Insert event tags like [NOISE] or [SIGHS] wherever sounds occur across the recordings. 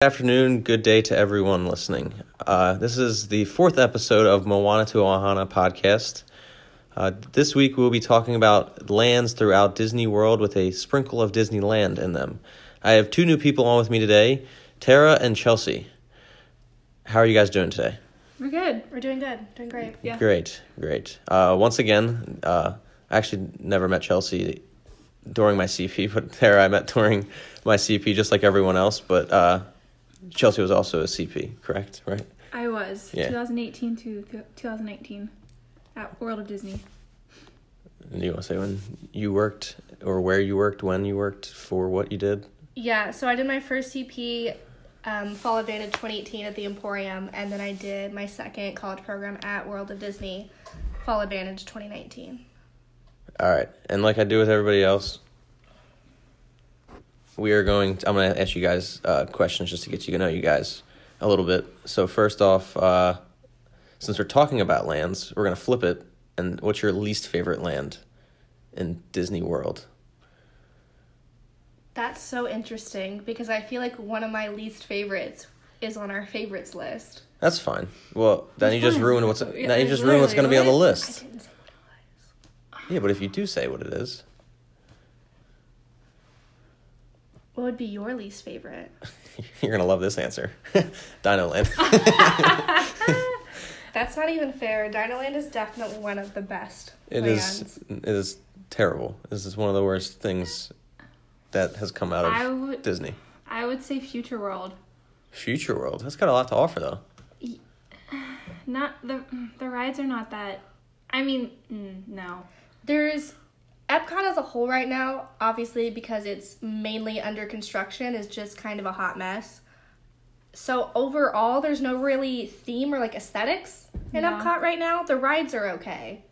Good afternoon, good day to everyone listening. Uh, this is the fourth episode of Moana to Ohana podcast. Uh, this week we'll be talking about lands throughout Disney World with a sprinkle of Disneyland in them. I have two new people on with me today, Tara and Chelsea. How are you guys doing today? We're good. We're doing good. Doing great. Yeah. Great, great. Uh, once again, uh, I actually never met Chelsea during my CP, [LAUGHS] but Tara I met during my CP just like everyone else. But uh, Chelsea was also a CP, correct? Right? I was Yeah. 2018 to th- 2019 at World of Disney. And you want to say when you worked or where you worked, when you worked, for what you did? Yeah, so I did my first CP um, Fall Advantage 2018 at the Emporium, and then I did my second college program at World of Disney Fall Advantage 2019. All right, and like I do with everybody else, we are going. To, I'm going to ask you guys uh, questions just to get you to know you guys a little bit. So first off, uh, since we're talking about lands, we're going to flip it. And what's your least favorite land in Disney World? That's so interesting because I feel like one of my least favorites is on our favorites list. That's fine. Well, then you just ruin what's Yeah, now you just [LAUGHS] ruin what's going to be on the list. didn't say Yeah, but if you do say what it is, what would be your least favorite? [LAUGHS] you're going to love this answer. [LAUGHS] Dino Land. [LAUGHS] That's not even fair. Dinoland is definitely one of the best It is. lands. It is terrible. This is one of the worst things that has come out of I would Disney. I would say Future World. Future World. That's got a lot to offer, though. [SIGHS] Not the the rides are not that. I mean, mm, no. There's Epcot as a whole right now, obviously because it's mainly under construction, is just kind of a hot mess. So overall, there's no really theme or like aesthetics in Yeah. Epcot right now. The rides are okay,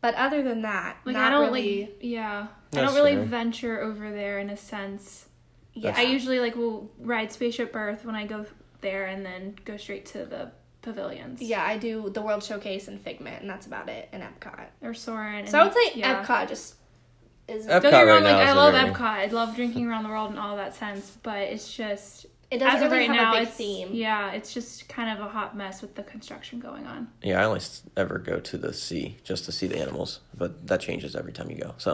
but other than that, Like not I don't really. like yeah. I don't really fair. venture over there in a sense. yeah, I usually like will ride Spaceship Earth when I go there and then go straight to the pavilions. yeah, I do the World Showcase and Figment, and that's about it in Epcot. Or Soarin'. So I would say yeah. Epcot just is. Ep- Don't get Epcot me wrong, right now like is I a love very- Epcot. I love drinking around the world and all that sense, but it's just it doesn't as of really right have now, a big it's theme. yeah, it's just kind of a hot mess with the construction going on. Yeah, I only ever go to the sea just to see the animals, but that changes every time you go. So,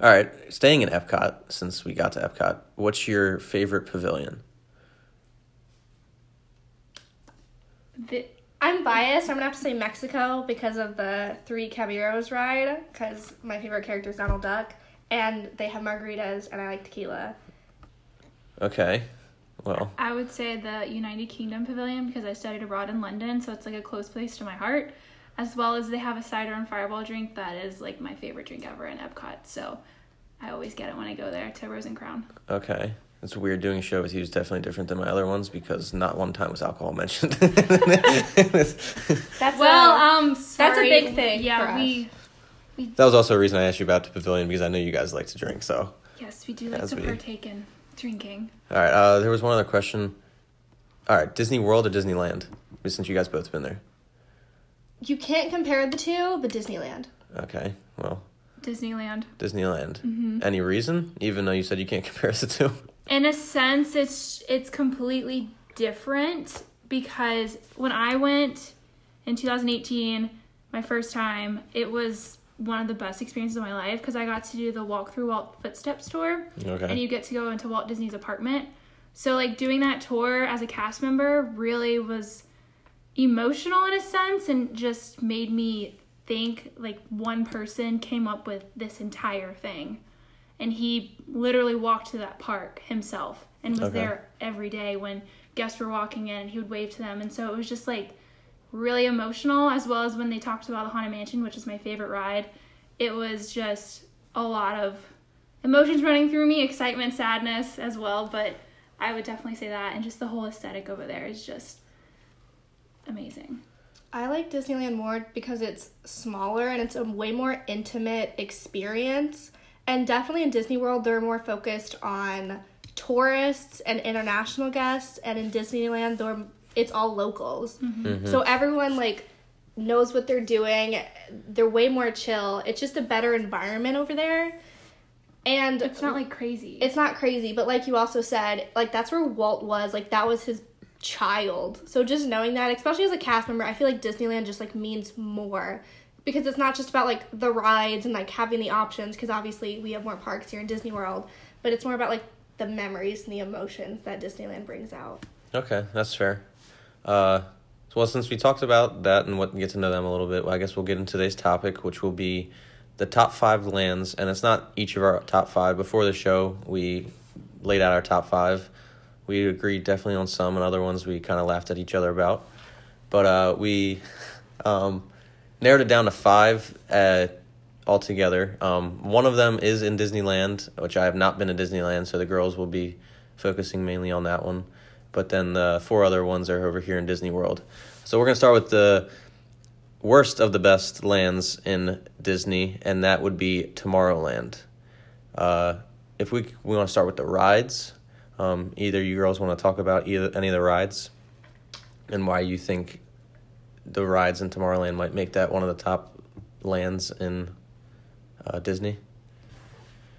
all right, staying in Epcot since we got to Epcot, what's your favorite pavilion? The, I'm biased. I'm gonna have to say Mexico because of the Three Caballeros ride. Because my favorite character is Donald Duck, and they have margaritas, and I like tequila. Okay, well, I would say the United Kingdom Pavilion because I studied abroad in London, so it's like a close place to my heart. As well as they have a cider and fireball drink that is like my favorite drink ever in Epcot. So I always get it when I go there to Rose and Crown. okay. It's weird doing a show with you is definitely different than my other ones because not one time was alcohol mentioned. [LAUGHS] That's Well, uh, um, that's a big thing Yeah, for we that was also a reason I asked you about the pavilion because I know you guys like to drink. So, yes we do like As to we- partake in drinking. all right. Uh, there was one other question. All right, Disney World or Disneyland? Since you guys both been there. you can't compare the two. The Disneyland. Okay, well, Disneyland. Disneyland. Mm-hmm. Any reason? Even though you said you can't [LAUGHS] compare the two. in a sense it's it's completely different because when i went in 2018 my first time it was one of the best experiences of my life because i got to do the walk through walt footsteps tour Okay. and you get to go into walt disney's apartment so like doing that tour as a cast member really was emotional in a sense and just made me think like one person came up with this entire thing and he literally walked to that park himself and was Okay. there every day when guests were walking in and he would wave to them and so it was just like really emotional as well as when they talked about the haunted mansion which is my favorite ride. It was just a lot of emotions running through me excitement sadness as well but i would definitely say that. And just the whole aesthetic over there is just amazing. I like Disneyland more because it's smaller and it's a way more intimate experience. And definitely in Disney World, they're more focused on tourists and international guests, and in Disneyland, they're it's all locals. Mm-hmm. Mm-hmm. So everyone like knows what they're doing. They're way more chill. It's just a better environment over there. And It's not like crazy. it's not crazy, but like you also said, like that's where Walt was. Like that was his child. So just knowing that, especially as a cast member, I feel like Disneyland just like means more because it's not just about like the rides and like having the options because obviously we have more parks here in Disney World, but it's more about like the memories and the emotions that Disneyland brings out. Okay, that's fair. Uh, well, since we talked about that and what get to know them a little bit, well, I guess we'll get into today's topic, which will be the top five lands, and it's not each of our top five. Before the show, we laid out our top five. We agreed definitely on some, and other ones we kind of laughed at each other about. But uh, we [LAUGHS] um, narrowed it down to five uh, altogether. Um, one of them is in Disneyland, which I have not been to Disneyland, so the girls will be focusing mainly on that one. But then the four other ones are over here in Disney World. So we're going to start with the worst of the best lands in Disney, and that would be Tomorrowland. Uh, if we we want to start with the rides, um, either you girls want to talk about either any of the rides, and why you think the rides in Tomorrowland might make that one of the top lands in uh, Disney.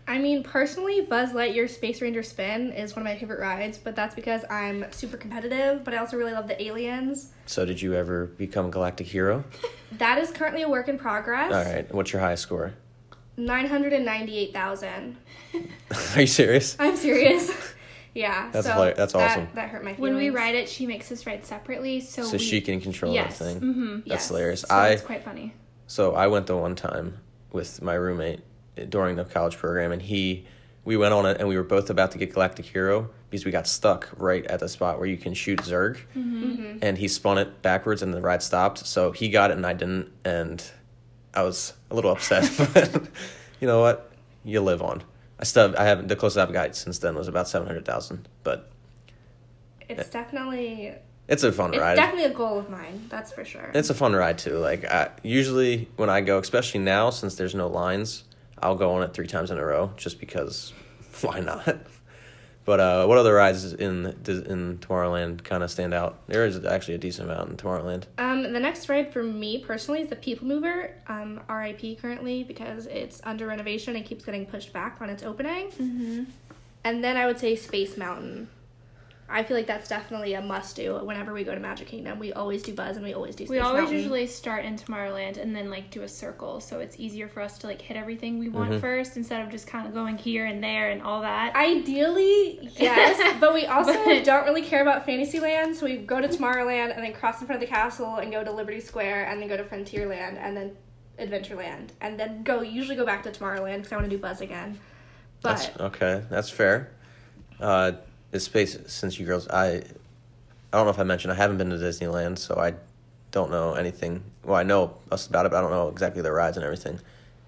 I mean, personally, Buzz Lightyear Space Ranger Spin is one of my favorite rides, but that's because I'm super competitive, but I also really love the aliens. So, did you ever become a galactic hero? [LAUGHS] That is currently a work in progress. All right. What's your highest score? 998,000. [LAUGHS] Are you serious? I'm serious. [LAUGHS] yeah. That's so hilar- that's that- awesome. That hurt my feelings. when we ride it, she makes us ride separately, so, So we, she can control yes, everything. Mm-hmm. That's Yes. hilarious. So I it's quite funny. so I went the one time with my roommate during the college program, and he we went on it, and we were both about to get Galactic Hero because we got stuck right at the spot where you can shoot Zurg, Mm-hmm. and he spun it backwards, and the ride stopped. So he got it, and I didn't, and I was a little upset. [LAUGHS] but you know what? You live on. I still I haven't the closest I've got since then was about seven hundred thousand, but It's definitely it's a fun it's ride. definitely a goal of mine. That's for sure. It's a fun ride too. Like I, usually when I go, especially now since there's no lines, I'll go on it three times in a row just because [LAUGHS] why not? But uh, what other rides in in Tomorrowland kind of stand out? There is actually a decent amount in Tomorrowland. Um, the next ride for me personally is the People Mover, um, RIP currently because it's under renovation and keeps getting pushed back on its opening. Mm-hmm. And then I would say Space Mountain. I feel like that's definitely a must do whenever we go to Magic Kingdom. We always do Buzz and we always do Space We always Mountain. usually start in Tomorrowland and then like do a circle, so it's easier for us to like hit everything we want Mhm. first instead of just kind of going here and there and all that. Ideally, [LAUGHS] yes, but we also But- [LAUGHS] don't really care about Fantasyland, so we go to Tomorrowland and then cross in front of the castle and go to Liberty Square and then go to Frontierland and then Adventureland and then go usually go back to Tomorrowland because I want to do Buzz again. But That's okay. That's fair. Uh, it's space since you girls. I I don't know if I mentioned I haven't been to Disneyland, so I don't know anything. Well, I know us about it, but I don't know exactly the rides and everything.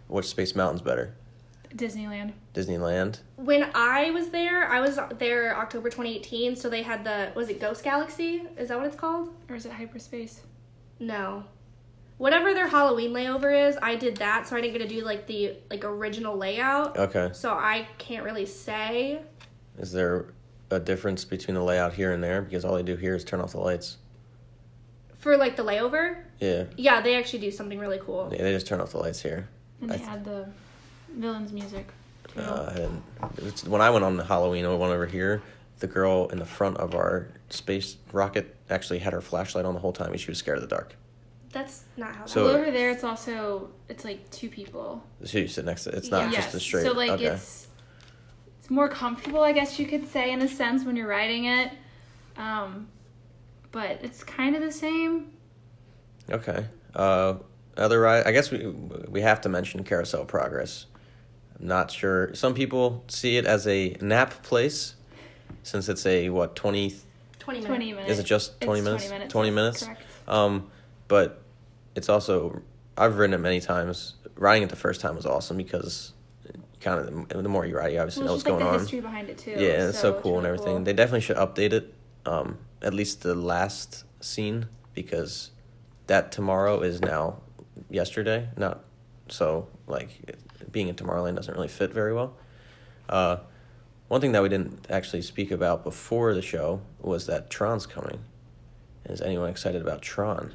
Which Space Mountain's better? Disneyland. Disneyland. when I was there, I was there October 2018, so they had the was it Ghost Galaxy? Is that what it's called? Or is it hyperspace? No. Whatever their Halloween layover is, I did that, so I didn't get to do like the like original layout. Okay. So I can't really say. Is there a difference between the layout here and there? Because all they do here is turn off the lights. For like the layover, Yeah. yeah, they actually do something really cool. Yeah, they just turn off the lights here. And I they th- had the villain's music too. Uh, and it's, when I went on the Halloween one over here, the girl in the front of our space rocket actually had her flashlight on the whole time, and she was scared of the dark. That's not how. So- well, over there, it's also it's like two people. So you sit next to it's not yes. just a straight. So like okay. it's it's more comfortable, I guess you could say, in a sense when you're riding it. Um, but it's kind of the same. Okay. Uh, other ride. I guess we we have to mention Carousel Progress. I'm not sure. Some people see it as a nap place, since it's a what twenty. 20 minutes. Twenty minutes. Is it just It's 20 minutes? 20 minutes. 20 minutes? Correct. Um, but it's also I've ridden it many times. Riding it the first time was awesome because kind of the more you ride, you obviously Well, know what's like going the on. history behind it too. Yeah, it's so, cool and really everything. cool. They definitely should update it. Um, at least the last scene because that tomorrow is now yesterday. Not so like it, being in Tomorrowland doesn't really fit very well. Uh, one thing that we didn't actually speak about before the show was that Tron's coming. Is anyone excited about Tron?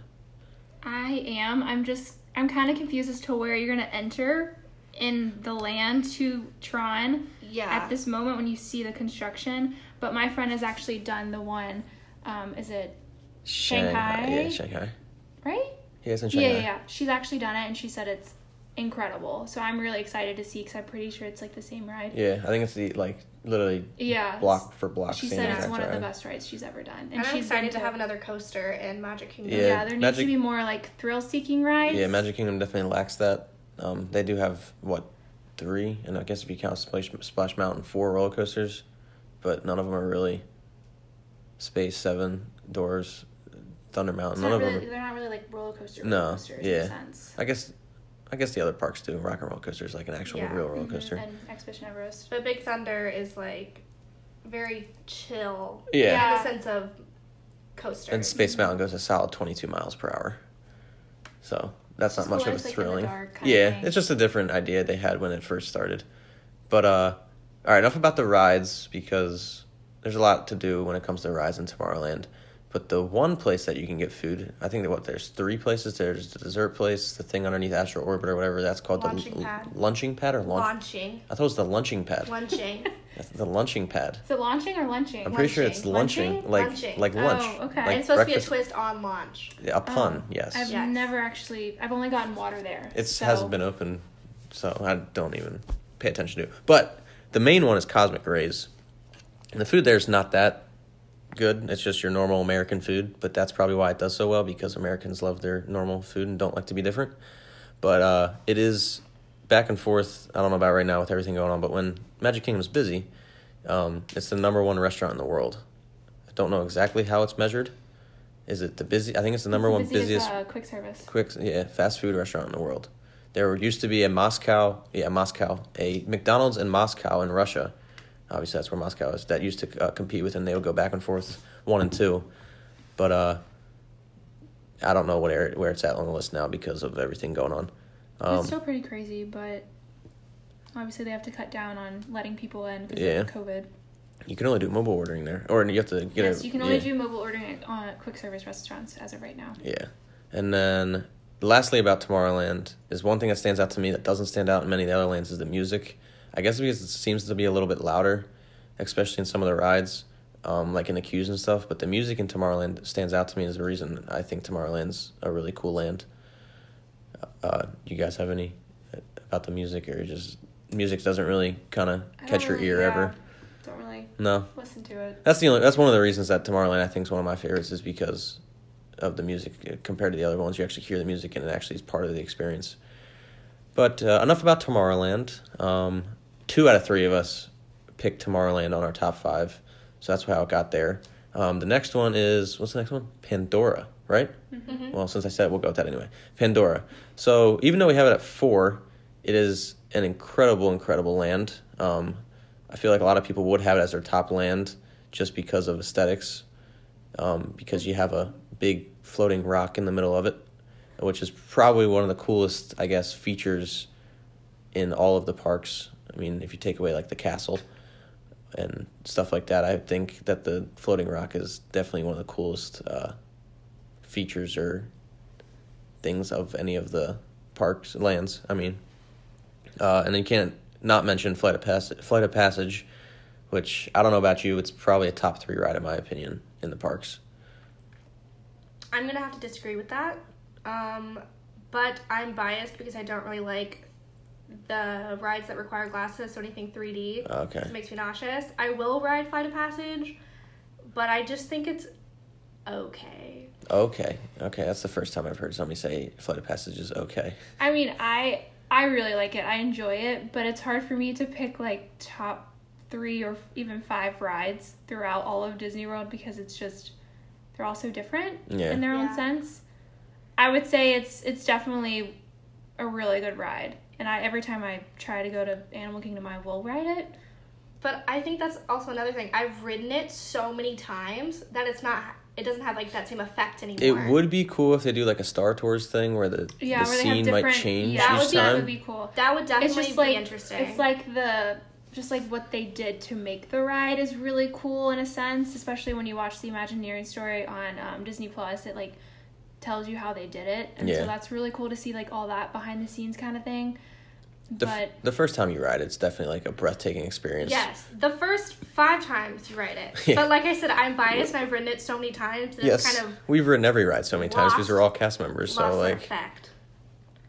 I am. I'm just. I'm kind of confused as to where you're gonna enter. In the land to Tron Yeah. at this moment when you see the construction. But my friend has actually done the one. Um, is it Shanghai? Yeah, Shanghai. right? Yeah, it's in Yeah, Shanghai. yeah, yeah. She's actually done it, and she said it's incredible. So I'm really excited to see because I'm pretty sure it's like the same ride. Yeah, I think it's the like literally Yeah. block for block. She same said it's exact one of the best rides she's ever done, and, and I'm she's excited been to have another coaster in Magic Kingdom. Yeah, Yeah, there needs to be more like thrill-seeking rides. Yeah, Magic Kingdom definitely lacks that. Um, they do have what three, and I guess if you count Splash, Splash Mountain, four roller coasters, but none of them are really Space Seven Dwarfs, Thunder Mountain. not None of really, them. they're not really like roller coaster. No, roller coasters yeah. In a sense. I guess, I guess the other parks do. Rock and Roller Coaster is like an actual Yeah. real roller Mhm, coaster. And Expedition Everest. But Big Thunder is like very chill. Yeah. In the sense of coaster. And Space Mountain goes a solid twenty-two miles per hour. So that's not It's much of a it's, like, in the thrilling. yeah, it's just a different idea they had when it first started. But uh, all right, enough about the rides because there's a lot to do when it comes to rides in Tomorrowland. But the one place that you can get food, I think that what there's three places. There's the dessert place, the thing underneath Astro Orbit or whatever that's called Launching the pad. lunching pad or launch. launching. I thought it was the lunching pad. Lunching. [LAUGHS] That's the lunching pad. Is it launching or lunching? I'm pretty sure it's lunching, Lunching? like Lunching. like Oh, okay. Like it's supposed breakfast. to be a twist on launch. Yeah, a uh-huh. pun, Oh, yes. I've Yes. never actually. I've only gotten water there. It so- hasn't been open, so I don't even pay attention to. it. But the main one is Cosmic Rays, and the food there is not that good. It's just your normal American food, but that's probably why it does so well because Americans love their normal food and don't like to be different. But uh, it is back and forth. I don't know about right now with everything going on, but when Magic Kingdom's busy, um, it's the number one restaurant in the world. I don't know exactly how it's measured. Is it the busy? I think it's the number It's one the busiest, busiest uh, quick service. quick yeah fast food restaurant in the world. There used to be a Moscow, yeah Moscow, a McDonald's in Moscow in Russia. Obviously, that's where Moscow is. That used to uh, compete with, and they would go back and forth, one and two. But uh, I don't know what area, where it's at on the list now because of everything going on. Um, it's still pretty crazy, but obviously they have to cut down on letting people in because Yeah. of COVID. you can only do mobile ordering there, or you have to get yes, a you can only yeah. do mobile ordering on quick service restaurants as of right now. Yeah. And then lastly about Tomorrowland is one thing that stands out to me that doesn't stand out in many of the other lands is the music. I guess because it seems to be a little bit louder, especially in some of the rides, um, like in the queues and stuff. But the music in Tomorrowland stands out to me as the reason I think Tomorrowland's a really cool land. Uh, you guys have any about the music, or just music doesn't really kind of catch your ear yeah, ever? Don't really No. listen to it. That's the only. That's one of the reasons that Tomorrowland I think is one of my favorites is because of the music uh, compared to the other ones. You actually hear the music and it actually is part of the experience. But uh, enough about Tomorrowland. Um, two out of three of us picked Tomorrowland on our top five, so that's how it got there. Um, the next one is what's the next one? Pandora, right? Mm-hmm. Well, since I said it, we'll go with that anyway. Pandora. So even though we have it at four, it is an incredible, incredible land. Um, I feel like a lot of people would have it as their top land just because of aesthetics, um, because you have a big floating rock in the middle of it, which is probably one of the coolest, I guess, features in all of the parks. I mean, if you take away like the castle and stuff like that, I think that the floating rock is definitely one of the coolest uh, features or things of any of the parks lands. I mean, uh, and then you can't not mention Flight of Passage. Flight of Passage, which I don't know about you, it's probably a top three ride in my opinion in the parks. I'm gonna have to disagree with that. Um, but I'm biased because I don't really like the rides that require glasses, so anything 3D. Okay. It makes me nauseous. I will ride Flight of Passage, but I just think it's okay. Okay. Okay. That's the first time I've heard somebody say Flight of Passage is okay. I mean, I I really like it. I enjoy it, but it's hard for me to pick like top three or even five rides throughout all of Disney World because it's just they're all so different Yeah. in their Yeah. own sense. I would say it's it's definitely a really good ride, and I every time I try to go to Animal Kingdom, I will ride it. But I think that's also another thing. I've ridden it so many times that it's not. It doesn't have like that same effect anymore. It would be cool if they do like a Star Tours thing where the, Yeah, the where scene might change yeah, That each would be- that time. would be cool. That would definitely it's just like be interesting. it's like the just like what they did to make the ride is really cool in a sense especially when you watch the imagineering story on um, disney plus it like tells you how they did it and Yeah. so that's really cool to see like all that behind the scenes kind of thing The, f- but the first time you ride, it's definitely like a breathtaking experience. Yes, the first five times you ride it. [LAUGHS] Yeah. But like I said, I'm biased and I've ridden it so many times. Yes, kind of we've ridden every ride so many times because we're all cast members. So like, effect.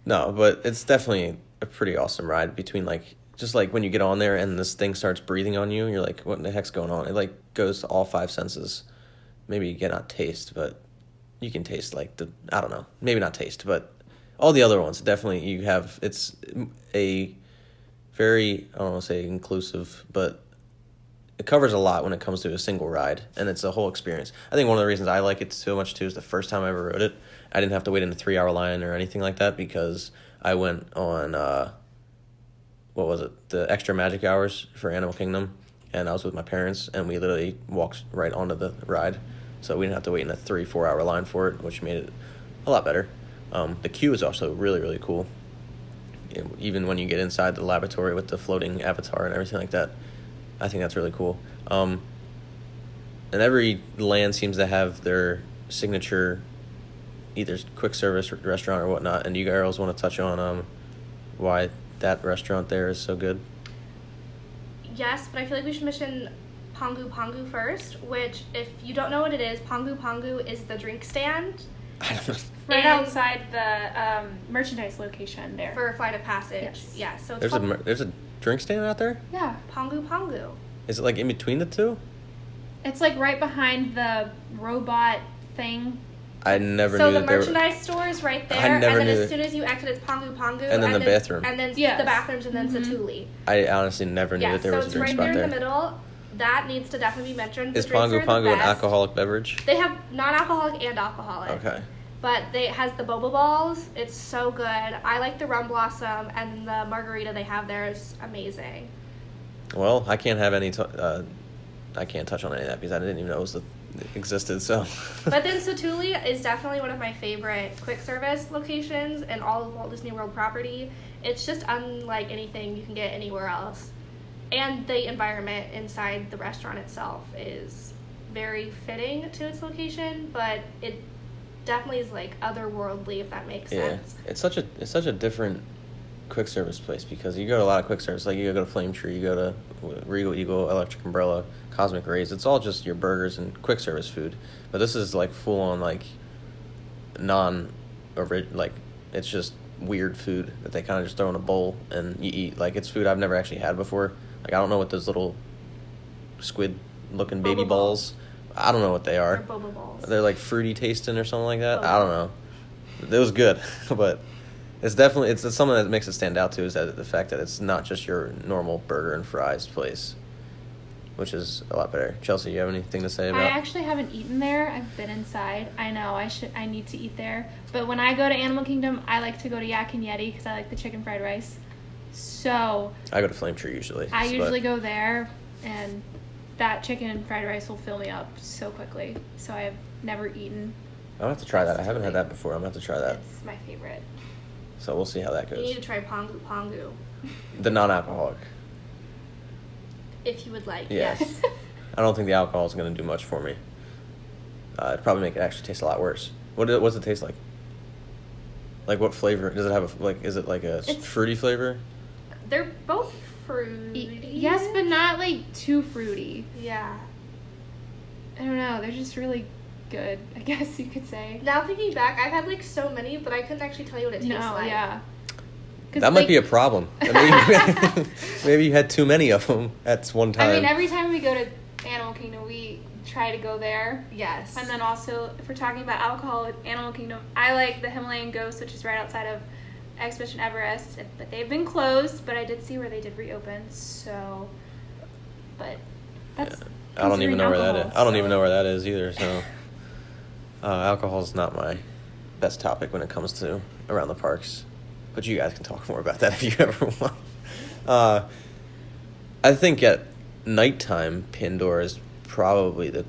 no, but it's definitely a pretty awesome ride. Between like, just like when you get on there and this thing starts breathing on you, you're like, what the heck's going on? It like goes to all five senses. Maybe you get cannot taste, but you can taste like the I don't know, maybe not taste, but all the other ones definitely you have. It's a very I don't want to say inclusive, but it covers a lot when it comes to a single ride, and it's a whole experience. I think one of the reasons I like it so much too is the first time I ever rode it, I didn't have to wait in a three hour line or anything like that because I went on uh, what was it, the extra magic hours for Animal Kingdom, and I was with my parents, and we literally walked right onto the ride, so we didn't have to wait in a three four hour line for it, which made it a lot better. Um, the queue is also really really cool. It- even when you get inside the laboratory with the floating avatar and everything like that, I think that's really cool. Um, and every land seems to have their signature, either quick service restaurant or whatnot. And you girls want to touch on um, why that restaurant there is so good? Yes, but I feel like we should mention Pongu Pongu first, which, if you don't know what it is, Pongu Pongu is the drink stand I don't know. [LAUGHS] right outside the um, merchandise location there. for Flight of Passage. Yes. Yeah, so it's There's a mer- there's a drink stand out there. yeah, Pongu Pongu. Is it like in between the two? it's like right behind the robot thing. I never so knew the that there. Were, merchandise store is right there, I never and then knew as that- soon as you exit, it's Pongu Pongu, And then the bathroom. and then Yes. the bathrooms, and then Mhm. Satuli. I honestly never knew Yeah, that there so was a drink right spot there So it's in there. the middle. That needs to definitely be mentioned. Is drinks Pongu Pongu an alcoholic beverage? They have non-alcoholic and alcoholic. Okay. But they it has the boba balls. It's so good. I like the rum blossom and the margarita they have there is amazing. Well, I can't have any. T- uh, I can't touch on any of that because I didn't even know it was a, existed. So. [LAUGHS] But then Satuli is definitely one of my favorite quick service locations in all of Walt Disney World property. It's just unlike anything you can get anywhere else. And the environment inside the restaurant itself is very fitting to its location, but it definitely is like otherworldly if that makes Yeah, sense. it's such a it's such a different quick service place because you go to a lot of quick service. Like you go to Flame Tree, you go to Regal Eagle, Electric Umbrella, Cosmic Rays. It's all just your burgers and quick service food. But this is like full on like non, ori- like it's just weird food that they kind of just throw in a bowl and you eat. Like it's food I've never actually had before. Like I don't know what those little squid looking baby Boba balls. balls. I don't know what they are. boba balls. They're like fruity tasting or something like that. I don't know. It was good, [LAUGHS] but it's definitely it's, it's something that makes it stand out too. Is that the fact that it's not just your normal burger and fries place, which is a lot better. Chelsea, you have anything to say about? I actually haven't eaten there. I've been inside. I know I should. I need to eat there. But when I go to Animal Kingdom, I like to go to Yak and Yeti because I like the chicken fried rice. So I go to Flame Tree usually. I but- usually go there, and that chicken and fried rice will fill me up so quickly. So I have never eaten. I'll have to try that. I haven't had that before. I'm gonna have to try that. It's my favorite. So we'll see how that goes. You need to try Pongu Pongu The non-alcoholic. if you would like. Yeah. Yes. I don't think the alcohol is gonna do much for me. Uh, it'd probably make it actually taste a lot worse. What do- what's it taste like? Like what flavor does it have? A, like is it like a It's- fruity flavor? They're both fruity. yes, but not like too fruity. Yeah. I don't know. They're just really good. I [LAUGHS] guess you could say. Now thinking back, I've had like so many, but I couldn't actually tell you what it tastes No, like. yeah. 'Cause, That might like, be a problem. Maybe, [LAUGHS] [LAUGHS] maybe you had too many of them at one time. I mean, every time we go to Animal Kingdom, we try to go there. Yes. And then also, if we're talking about alcohol at Animal Kingdom, I like the Himalayan Ghost, which is right outside of Expedition Everest. But they've been closed, but I did see where they did reopen. So, but that's. I don't even know where that is. I don't so- even know where that is either. So, [LAUGHS] uh, alcohol is not my best topic when it comes to around the parks. But you guys can talk [LAUGHS] more about that if you [LAUGHS] ever want. Uh, I think at nighttime, Pandora is probably the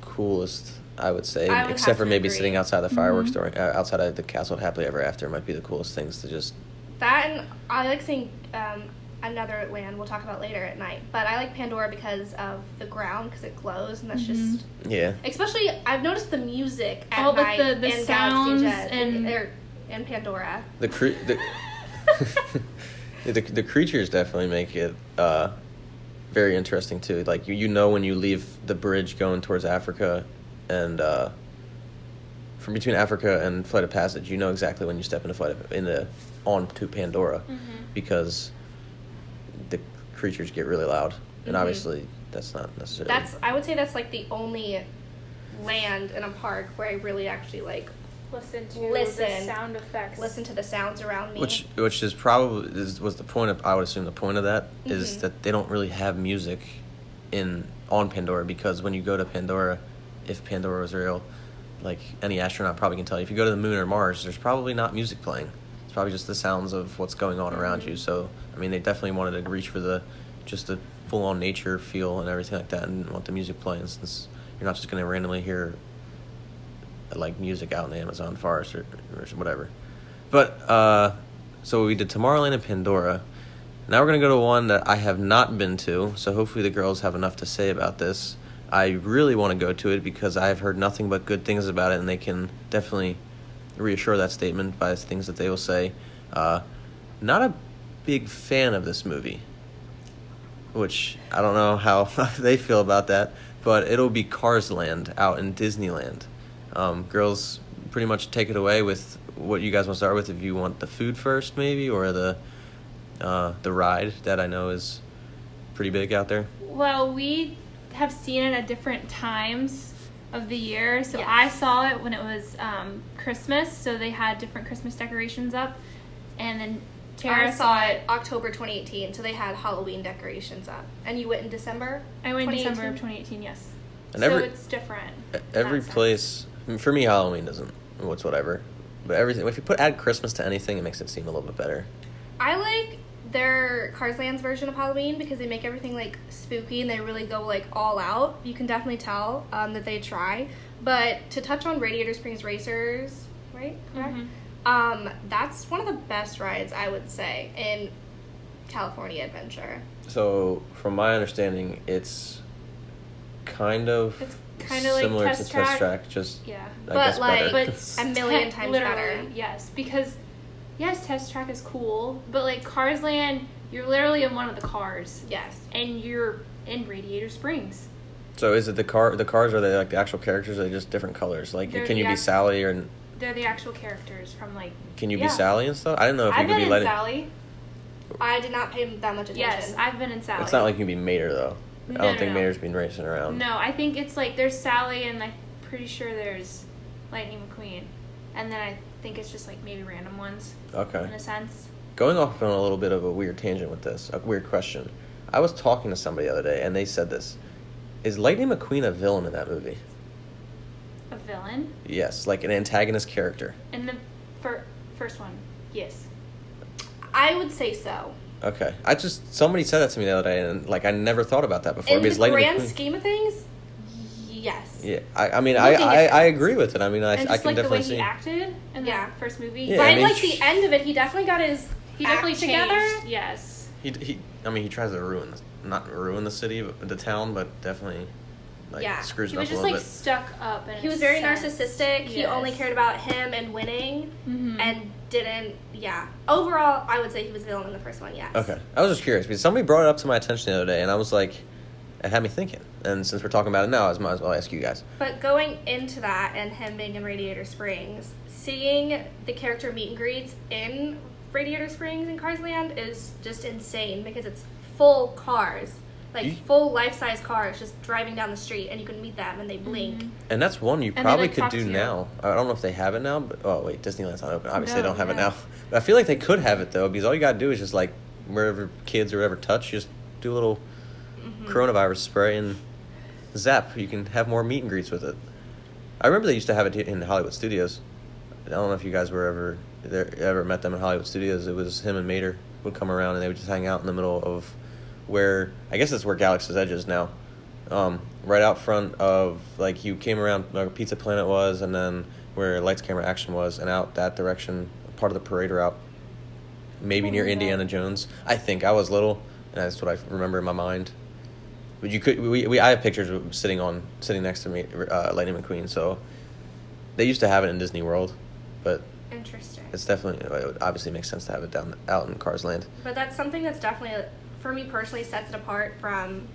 coolest. I would say, I would except for maybe agree. sitting outside the fireworks Mhm. during uh, outside of the castle at happily ever after might be the coolest things to just. that and I like seeing um, another land we'll talk about later at night. But I like Pandora because of the ground because it glows and that's Mhm. just Yeah, especially I've noticed the music at Oh, like night the- the in sounds Galaxy's Edge and- er, in Pandora. the cre- the [LAUGHS] [LAUGHS] The, the creatures definitely make it uh, very interesting too. Like you, you know when you leave the bridge going towards Africa, and uh, from between Africa and Flight of Passage, you know exactly when you step into Flight of, into on to Pandora, Mm-hmm. because the creatures get really loud, and Mhm. obviously that's not necessarily. That's I would say that's like the only land in a park where I really actually like Listen to Listen. the sound effects. listen to the sounds around me. Which which is probably is, was the point of I would assume the point of that is Mhm. that they don't really have music in on Pandora because when you go to Pandora, if Pandora was real, like any astronaut probably can tell you, if you go to the moon or Mars, there's probably not music playing. It's probably just the sounds of what's going on around you. So I mean, they definitely wanted to reach for the just the full on nature feel and everything like that, and want the music playing since you're not just gonna randomly hear like music out in the Amazon forest or, or whatever. But uh, so we did Tomorrowland and Pandora. Now we're gonna go to one that I have not been to. So hopefully the girls have enough to say about this. I really want to go to it because I've heard nothing but good things about it, and they can definitely reassure that statement by things that they will say. Uh, not a big fan of this movie, which I don't know how [LAUGHS] they feel about that, but it'll be Cars Land out in Disneyland. Um, girls, pretty much take it away with what you guys want to start with. If you want the food first, maybe, or the uh, the ride that I know is pretty big out there. Well, we have seen it at different times of the year. So Yes. I saw it when it was um, Christmas. So they had different Christmas decorations up, and then Tara I saw it October 2018, so they had Halloween decorations up. And you went in December? I went in December of 2018? 2018. Yes. And so every- it's different. Every that sense. place, for me, Halloween doesn't. What's whatever, but everything. If you put add Christmas to anything, it makes it seem a little bit better. I like their Cars Land's version of Halloween because they make everything like spooky and they really go like all out. You can definitely tell um, that they try. But to touch on Radiator Springs Racers, right? Correct? Mhm. Um, that's one of the best rides I would say in California Adventure. So, from my understanding, it's kind of It's kinda like similar Test to Track. Test Track, just Yeah. I But, guess like- better. But [LAUGHS] A million times better. Yes, because yes, Test Track is cool, but like Cars Land, you're literally in one of the cars, Yes. and you're in Radiator Springs. so is it the car? The cars are they like the actual characters? Or are they just different colors? Like, They're can you the be act- Sally or They're the actual characters from like. can you Yeah. be Sally and stuff? I didn't know if I've you could been be in letting. Sally. I did not pay that much attention. Yes, I've been in Sally. It's not like you can be Mater though. I No, don't no, think no. Mater's been racing around. No, I think it's like there's Sally, and I'm pretty sure there's Lightning McQueen, and then I think it's just like maybe random ones Okay. in a sense. Going off on a little bit of a weird tangent with this, a weird question. I was talking to somebody the other day, and they said this: Is Lightning McQueen a villain in that movie? A villain Yes, like an antagonist character. in the fir- first one. Yes. I would say so. Okay, I just somebody said that to me the other day, and like I never thought about that before. In the grand McQueen- scheme of things, yes. Yeah, I, I mean, I, I, I agree with it. I mean, I, and I just can like the way definitely he see. acted in Yeah. the first movie. Yeah, By I mean, like sh- the end of it, he definitely got his he act definitely together. changed. Yes. He, he, I mean, he tries to ruin, the- not ruin the city, but the town, but definitely, like, Yeah. screws He it up was a just little like bit. stuck up. In He was very sense. narcissistic. He only cared about him and winning, mm-hmm. and didn't. Yeah. Overall, I would say he was villain in the first one. Yes. Okay, I was just curious because somebody brought it up to my attention the other day, and I was like, it had me thinking. And since we're talking about it now, I might as well ask you guys. But going into that and him being in Radiator Springs, seeing the character meet and greets in Radiator Springs and Cars Land is just insane because it's full cars. Like You- full life size cars just driving down the street and you can meet them and they blink. Mhm. And that's one you they, probably could do now. I don't know if they have it now, but oh wait, Disneyland's not open. Obviously, they don't have it now. But I feel like they could have it though, because all you gotta do is just like wherever kids or whatever touch, just do a little Mm-hmm. coronavirus spray and zap. You can have more meet and greets with it. I remember they used to have it in Hollywood Studios. I don't know if you guys were ever there, ever met them in Hollywood Studios. It was him and Mater would come around and they would just hang out in the middle of where I guess that's where Galaxy's Edge is now. Um, right out front of like you came around where Pizza Planet was, and then where Lights Camera Action was, and out that direction, part of the parade route. Maybe near Oh, yeah. Indiana Jones. I think I was little, and that's what I remember in my mind. But you could we, we I have pictures of sitting on sitting next to me, uh, Lightning McQueen. So they used to have it in Disney World, but Interesting. It's definitely it obviously makes sense to have it down out in Cars Land. But that's something that's definitely, for me personally, sets it apart from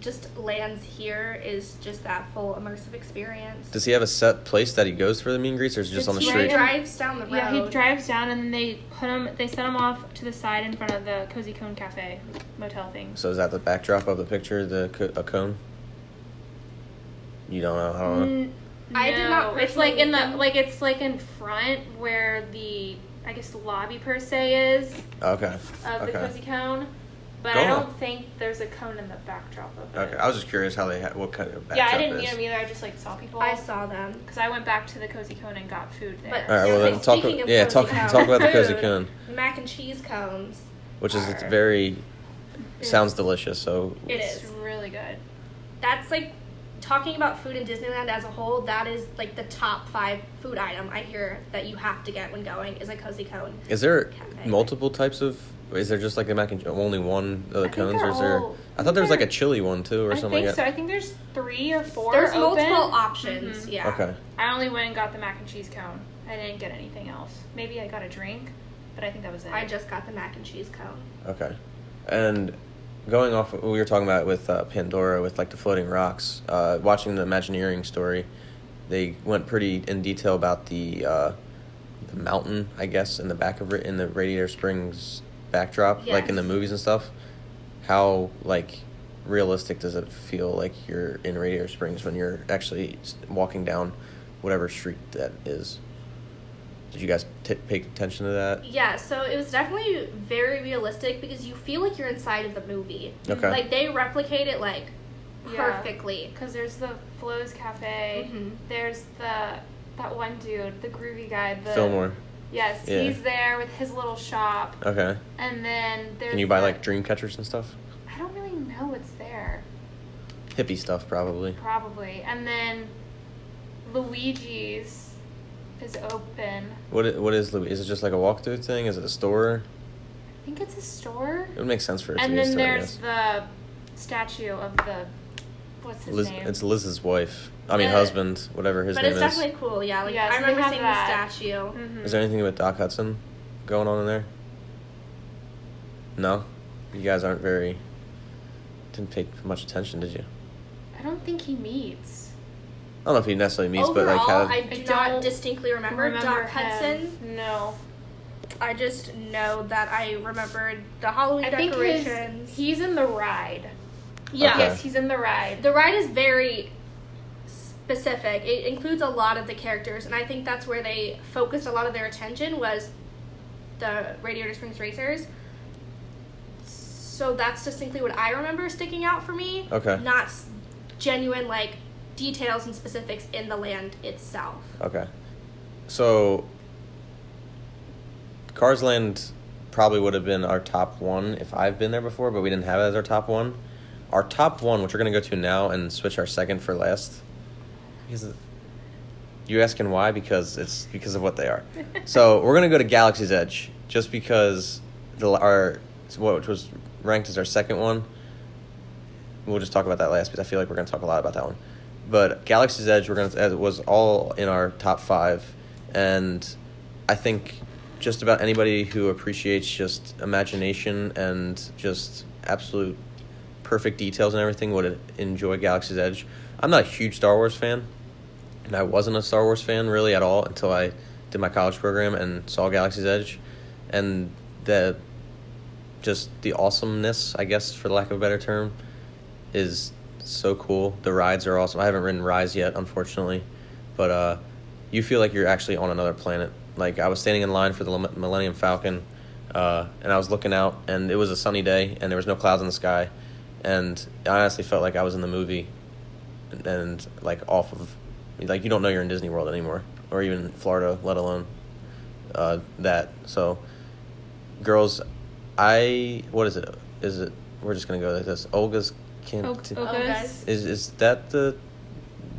just lands here is just that full immersive experience. Does he have a set place that he goes for the meet and greets, or is it just on the street? he right street? in- drives down the road. Yeah, he drives down and then they put him. They set him off to the side in front of the Cozy Cone Cafe motel thing. So is that the backdrop of the picture, the co- a cone? You don't know. How. I don't know. N- I did not It's like in the know. like it's like in front where the I guess the lobby per se is Okay. of the Cozy Cone, but Go I don't think there's a cone in the backdrop of it. Okay. I was just curious how they ha- what kind of backdrop yeah, I didn't is. meet him either. I just like saw people. I saw them. because I went back to the Cozy Cone and got food there. But- All right. Well, then like, talk. speaking of Yeah, cozy talk cone talk about the cozy food, cone, Mac and cheese cones. which is it's are- very sounds It's- delicious. So It it's is. really good. That's like talking about food in Disneyland as a whole. That is like the top five food item I hear that you have to get when going is a cozy cone. is there Cafe. multiple types of? Is there just like a mac and cheese only one of the I cones, or is there? all- I thought there was like a chili one too, or I something think like so. that. I think there's three or four. There's open. multiple options. Mhm. Yeah. Okay. I only went and got the mac and cheese cone. I didn't get anything else. Maybe I got a drink, but I think that was it. I just got the mac and cheese cone. Okay. And going off what we were talking about with uh, Pandora, with like the floating rocks, uh, watching the Imagineering story, they went pretty in detail about the uh, the mountain, I guess, in the back of it, in the Radiator Springs backdrop, like in the movies and stuff. How like realistic does it feel like you're in Radiator Springs when you're actually walking down whatever street that is? Did you guys t- pay attention to that? Yeah, so it was definitely very realistic because you feel like you're inside of the movie. Okay. Like they replicate it like perfectly. Because there's the Flo's Cafe. Mhm. There's the that one dude, the groovy guy. The, Fillmore. Yes, Yeah. he's there with his little shop, Okay. and then there's. Can you buy like dream catchers and stuff? I don't really know what's there. Hippie stuff, probably. Probably, and then Luigi's is open. What what is Louis? Is it just like a walkthrough thing? Is it a store? I think it's a store. It would make sense for it to And be a then store. I there's the statue of the what's his Liz, name? it's Liz's wife. I mean Yeah. husband, whatever his name is. but name it's is. definitely cool, yeah. Like Yeah, I so they remember have seeing that. the statue. Mhm. Is there anything with Doc Hudson going on in there? No, you guys aren't very. Didn't pay much attention, did you? I don't think he meets. I don't know if he necessarily meets, Overall, but like how. I do I not don't distinctly remember, Doc him. Hudson. No. I just know that I remembered the Halloween I think his, decorations. he's in the ride. Yeah. Okay. Yes, he's in the ride. The ride is very specific. It includes a lot of the characters, and I think that's where they focused a lot of their attention was the Radiator Springs Racers. So that's distinctly what I remember sticking out for me. Okay. Not s- genuine like details and specifics in the land itself. Okay. So, Cars Land probably would have been our top one if I've been there before, but we didn't have it as our top one. Our top one, which we're going to go to now and switch our second for last. Because you asking why? Because it's because of what they are. [LAUGHS] so we're going to go to Galaxy's Edge just because the our what which was ranked as our second one. We'll just talk about that last because I feel like we're going to talk a lot about that one. But Galaxy's Edge, we're gonna it was all in our top five, and I think just about anybody who appreciates just imagination and just absolute perfect details and everything would enjoy Galaxy's Edge. I'm not a huge Star Wars fan, and I wasn't a Star Wars fan really at all until I did my college program and saw Galaxy's Edge, and the just the awesomeness, I guess, for lack of a better term, is so cool. The rides are awesome. I haven't ridden Rise yet, unfortunately, but uh, you feel like you're actually on another planet. Like I was standing in line for the Millennium Falcon, uh, and I was looking out, and it was a sunny day, and there was no clouds in the sky, and I honestly felt like I was in the movie, and, and like off of, like you don't know you're in Disney World anymore, or even Florida, let alone uh, that. So, girls, I what is it? Is it? We're just gonna go like this. Olga's can't. Ok- Oh, Oga's. guys. Is is that the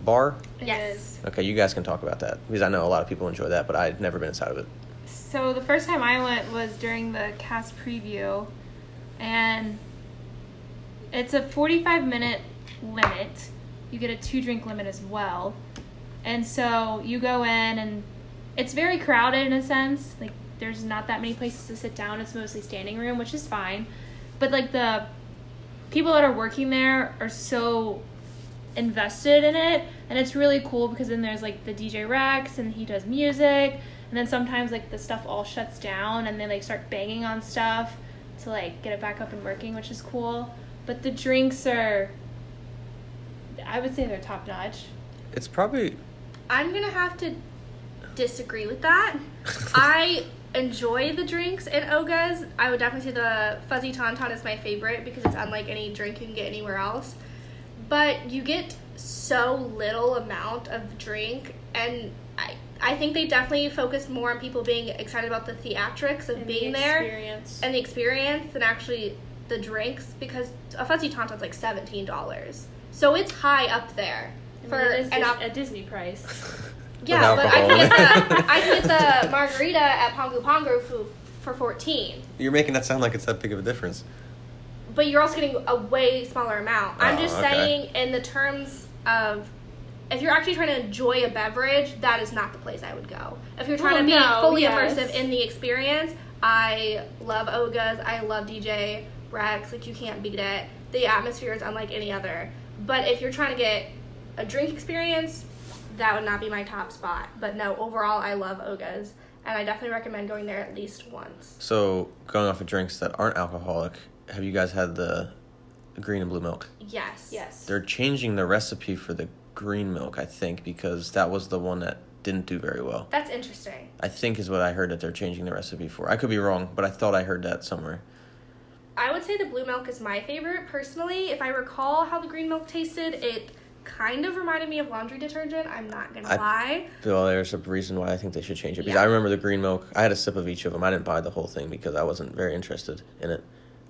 bar? Yes. Okay, you guys can talk about that because I know a lot of people enjoy that, but I've never been inside of it. So the first time I went was during the cast preview, and it's a 45 minute limit. You get a two drink limit as well. And so you go in, and it's very crowded in a sense. Like there's not that many places to sit down. It's mostly standing room, which is fine. But like the people that are working there are so invested in it and it's really cool because then there's like the DJ Rex and he does music and then sometimes like the stuff all shuts down and they like start banging on stuff to like get it back up and working, which is cool. But the drinks are I would say they're top notch. It's probably I'm gonna have to disagree with that. [LAUGHS] I enjoy the drinks in Oga's. I would definitely say the fuzzy tauntaun is my favorite because it's unlike any drink you can get anywhere else. But you get so little amount of drink, and I I think they definitely focus more on people being excited about the theatrics of And being the there and the experience than actually the drinks because a fuzzy tauntaun's like seventeen dollars, so it's high up there I mean, for it is an op- a Disney price. [LAUGHS] yeah, but I can get the I can [LAUGHS] get the margarita at Pongu Pongu for, for fourteen. you're making that sound like it's that big of a difference. But you're also getting a way smaller amount. I'm Oh, just okay. saying in the terms of if you're actually trying to enjoy a beverage, that is not the place I would go. If you're trying Well, to oh, be no, fully yes. immersive in the experience, I love Oga's, I love DJ Rex, like you can't beat it. The atmosphere is unlike any other. But if you're trying to get a drink experience, that would not be my top spot. But no, overall I love Oga's and I definitely recommend going there at least once. So going off of drinks that aren't alcoholic, have you guys had the green and blue milk? Yes. yes. They're changing the recipe for the green milk, I think, because that was the one that didn't do very well. That's interesting. I think is what I heard that they're changing the recipe for. I could be wrong, but I thought I heard that somewhere. I would say the blue milk is my favorite personally. If I recall how the green milk tasted, it kind of reminded me of laundry detergent. I'm not gonna I- lie. Well, there's a reason why I think they should change it. Because Yeah. I remember the green milk. I had a sip of each of them. I didn't buy the whole thing because I wasn't very interested in it.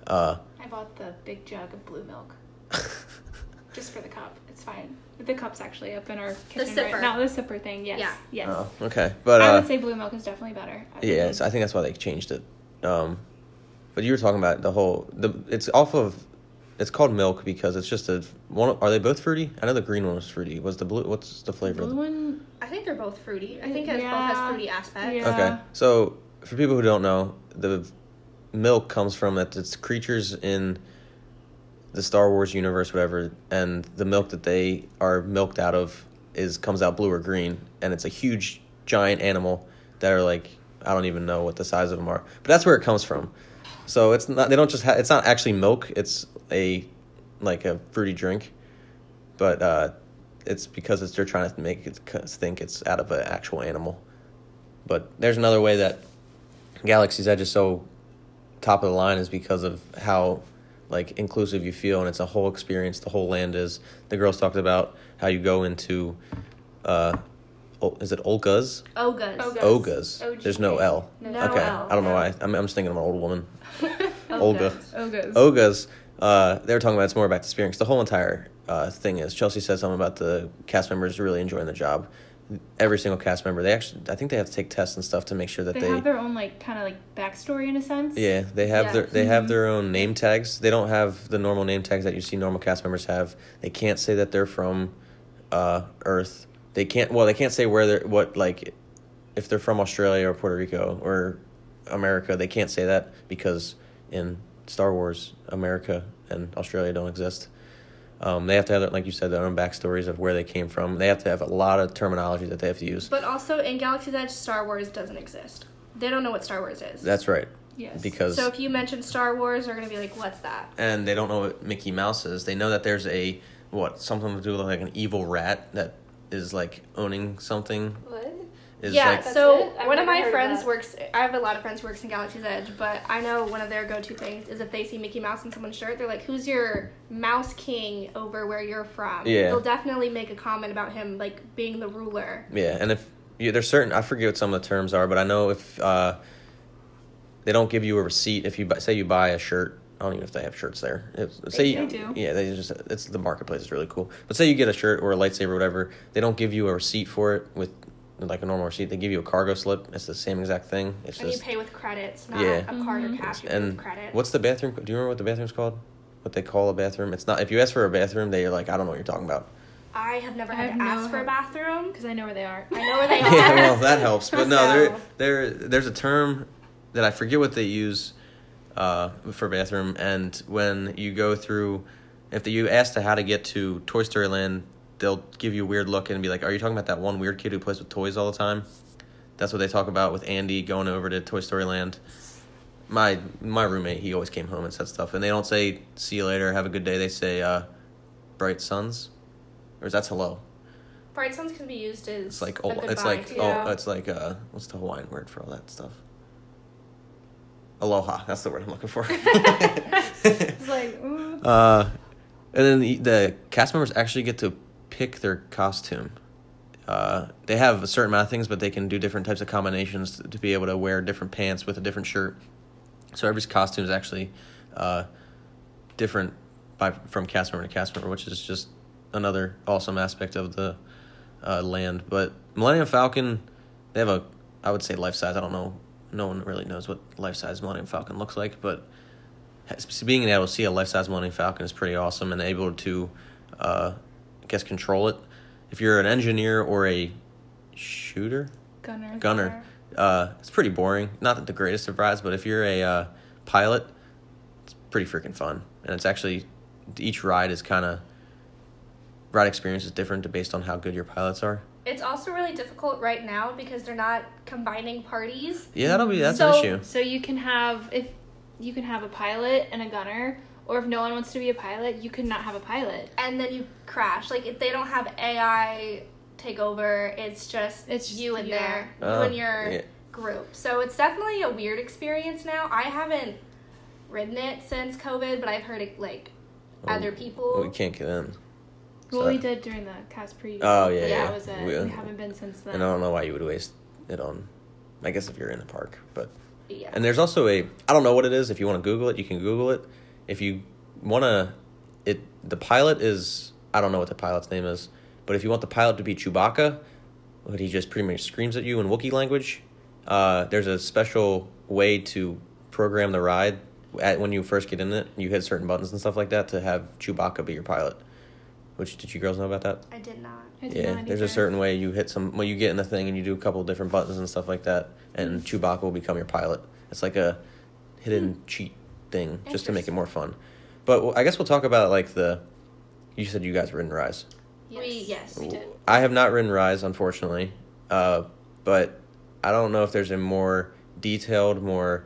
Uh, I bought the big jug of blue milk [LAUGHS] just for the cup. It's fine. The cup's actually up in our kitchen sipper. right now. The sipper thing, yes. Yeah. Yes. oh, okay, but I uh, would say blue milk is definitely better. I yeah, so I think that's why they changed it. Um, but you were talking about the whole the. It's off of. It's called milk because it's just a one. Are they both fruity? I know the green one was fruity. Was the blue? What's the flavor? of blue one. I think they're both fruity. I think it both has fruity aspects. Yeah. Okay, so for people who don't know, the milk comes from that it's creatures in the Star Wars universe, whatever, and the milk that they are milked out of is comes out blue or green, and it's a huge giant animal that are like I don't even know what the size of them are, but that's where it comes from. So it's not they don't just ha- it's not actually milk; it's a like a fruity drink, but uh, it's because it's they're trying to make it think it's out of an actual animal. But there's another way that Galaxy's Edge is so top of the line is because of how like inclusive you feel and it's a whole experience the whole land is the girls talked about how you go into uh Ol- is it Olga's? Ogas. Ogas. Oga's. O-G-A. There's no L. No okay. L, I don't know no. why. I'm, I'm just thinking of an old woman. [LAUGHS] Olga. Ogas. Oga's, uh, they were talking about it's more about the experience. The whole entire uh, thing is. Chelsea said something about the cast members really enjoying the job. Every single cast member, they actually, I think they have to take tests and stuff to make sure that They, they, have their own like kind of like backstory in a sense. yeah, they have Yeah. their they have their own name tags. They don't have the normal name tags that you see normal cast members have. They can't say that they're from uh, Earth. They can't. Well, they can't say where they're what like if they're from Australia or Puerto Rico or America. They can't say that because in Star Wars, America and Australia don't exist. Um, they have to have, like you said, their own backstories of where they came from. They have to have a lot of terminology that they have to use. But also in Galaxy's Edge, Star Wars doesn't exist. They don't know what Star Wars is. That's right. Yes. Because so if you mention Star Wars, they're gonna be like, "What's that?" and they don't know what Mickey Mouse is. They know that there's a what something to do with like an evil rat that is like owning something. what? Is yeah. like so one of my heard of friends works. I have a lot of friends who works in Galaxy's Edge, but I know one of their go-to things is if they see Mickey Mouse on someone's shirt, they're like, "Who's your Mouse King over where you're from?" Yeah. They'll definitely make a comment about him like being the ruler. yeah, and if yeah, there's certain I forget what some of the terms are, but I know if uh, they don't give you a receipt if you buy, say you buy a shirt. I don't even know if they have shirts there. If, say you, They do. Yeah, they just it's the marketplace is really cool. But say you get a shirt or a lightsaber or whatever, they don't give you a receipt for it with like a normal receipt. They give you a cargo slip. It's the same exact thing. It's And you pay with credits, not Yeah. a card or Mhm. cash. You pay and with credit. what's the bathroom? Do you remember what the bathroom's called? What they call a bathroom? It's not. If you ask for a bathroom, they're like, I don't know what you're talking about. I have never I had have to no ask for a bathroom. Because I know where they are. I know where they [LAUGHS] are. yeah, well, that helps. But no, there, [LAUGHS] there, there's a term that I forget what they use uh, for bathroom, and when you go through, if you ask how to get to Toy Story Land, they'll give you a weird look and be like, "Are you talking about that one weird kid who plays with toys all the time?" That's what they talk about with Andy going over to Toy Story Land. My my roommate, he always came home and said stuff, and they don't say "see you later," "have a good day." They say uh, "bright suns," or is that's hello? Bright suns can be used as It's like a oh, it's like too. oh, it's like uh, what's the Hawaiian word for all that stuff? Aloha. That's the word I'm looking for. [LAUGHS] It's like, [LAUGHS] mm. uh, and then the, the cast members actually get to pick their costume. Uh, they have a certain amount of things, but they can do different types of combinations to, to be able to wear different pants with a different shirt. So every costume is actually uh, different by from cast member to cast member, which is just another awesome aspect of the uh, land. But Millennium Falcon, they have a, I would say life size. I don't know. No one really knows what life size Millennium Falcon looks like, but being able to see a life size Millennium Falcon is pretty awesome, and able to, uh, I guess, control it. If you're an engineer or a shooter, Gunner. gunner, uh, it's pretty boring. Not the greatest of rides, but if you're a uh, pilot, it's pretty freaking fun. And it's actually each ride is kind of ride experience is different based on how good your pilots are. It's also really difficult right now because they're not combining parties. Yeah, that'll be that's so, an issue. So you can have if you can have a pilot and a gunner, or if no one wants to be a pilot, you could not have a pilot. and then you crash. Like if they don't have AI take over, it's just It's it's you and yeah. their Oh, you and your yeah. group. So it's definitely a weird experience now. I haven't ridden it since COVID, but I've heard it like Oh, other people. We can't get in. Well, So- we did during the cast preview. Oh, yeah, yeah. That was it. We- We, haven't been since then. And I don't know why you would waste it on. I guess if you're in the park, but yeah. And there's also a I don't know what it is. If you want to Google it, you can Google it. If you want to, it the pilot is I don't know what the pilot's name is, but if you want the pilot to be Chewbacca, but he just pretty much screams at you in Wookiee language, uh, there's a special way to program the ride at when you first get in it. You hit certain buttons and stuff like that to have Chewbacca be your pilot. Which did you girls know about that? I did not. I did Yeah, not there's a certain way you hit some. Well, you get in the thing and you do a couple of different buttons and stuff like that, and Chewbacca will become your pilot. It's like a hidden cheat thing, just to make it more fun. But I guess we'll talk about like the. You said you guys ridden Rise. Yes. We- yes. we did. I have not ridden Rise, unfortunately, uh, but I don't know if there's a more detailed, more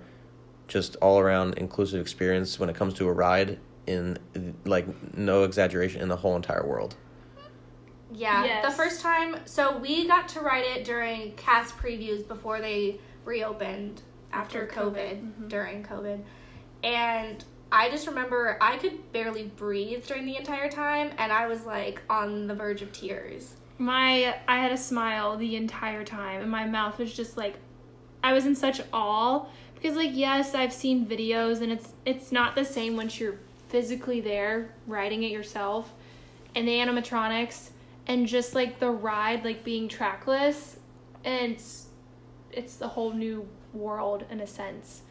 just all around inclusive experience when it comes to a ride in like no exaggeration in the whole entire world. Yeah. Yes. The first time, so we got to ride it during cast previews before they reopened after, After COVID, COVID, mhm. during COVID. And I just remember I could barely breathe during the entire time and I was like on the verge of tears. My I had a smile the entire time, and my mouth was just like, I was in such awe because like yes, I've seen videos, and it's it's not the same once you're physically there riding it yourself, and the animatronics, and just like the ride like being trackless, and it's it's a whole new world in a sense.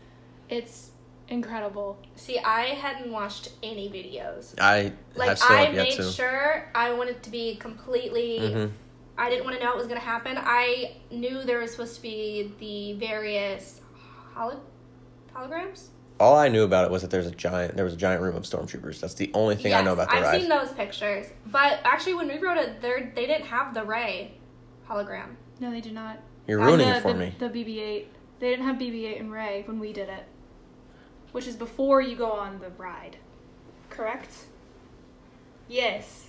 It's incredible. See, I hadn't watched any videos. I Like have still I have yet made to. sure I wanted to be completely Mhm. I didn't want to know what was going to happen. I knew there was supposed to be the various holo- holograms. All I knew about it was that there's a giant. There was a giant room of stormtroopers. That's the only thing I know about the I've ride. seen those pictures. But actually, when we wrote it, there they didn't have the Rey hologram. No, they did not. You're Uh, ruining the- it for the, me. The BB-8. They didn't have BB-8 and Rey when we did it, which is before you go on the ride. Correct. Yes.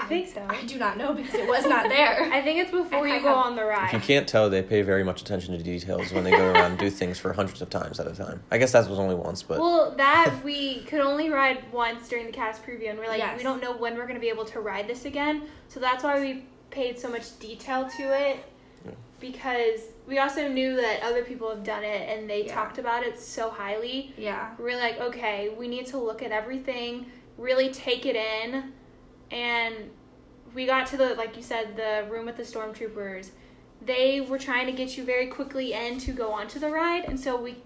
I think so. I do not know because it was not there. [LAUGHS] I think it's before you go have- on the ride. If you ride. can't tell, they pay very much attention to details when they go [LAUGHS] around and do things for hundreds of times at a time. I guess that was only once, but Well, that [LAUGHS] we could only ride once during the cast preview, and we're like, Yes. we don't know when we're going to be able to ride this again. So that's why we paid so much detail to it, Yeah. because we also knew that other people have done it and they Yeah. talked about it so highly. yeah. We're like, okay, we need to look at everything, really take it in, and we got to the like you said, the room with the stormtroopers. They were trying to get you very quickly in to go onto the ride, and so we,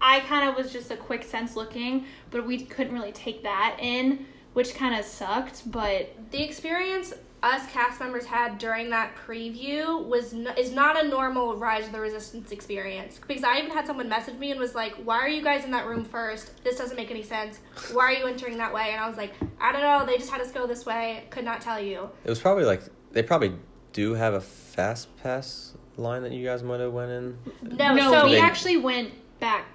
I kind of was just a quick sense looking, but we couldn't really take that in. which kind of sucked. But the experience us cast members had during that preview was n- is not a normal Rise of the Resistance experience because I even had someone message me and was like, "Why are you guys in that room first? This doesn't make any sense. Why are you entering that way?" And I was like, "I don't know. They just had us go this way. Could not tell you." It was probably like they probably do have a fast pass line that you guys might have went in. No, no, so we They- actually went back.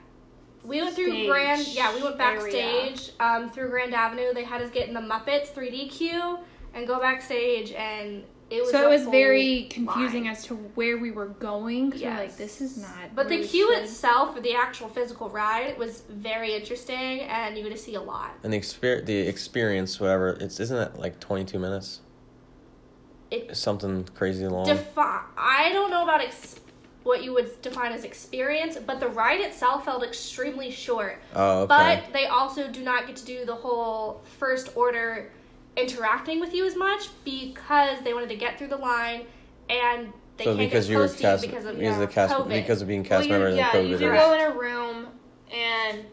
We went through Stage Grand, yeah, we went backstage um, through Grand Avenue. They had us get in the Muppets 3D queue and go backstage, and it was. So it was very confusing line. as to where we were going. Cause we're like, this is not. But where the queue should- itself, or the actual physical ride, was very interesting, and you get to see a lot. And the exper- the experience, whatever, it's isn't it like twenty two minutes? It Something crazy long. defi- I don't know about ex- what you would define as experience, but the ride itself felt extremely short. oh, okay. But they also do not get to do the whole first order interacting with you as much because they wanted to get through the line and they so can't because get you were close to cast, you because of because of the yeah, cast, COVID. because of being cast Well, you- member yeah, and you COVID. do go in a room and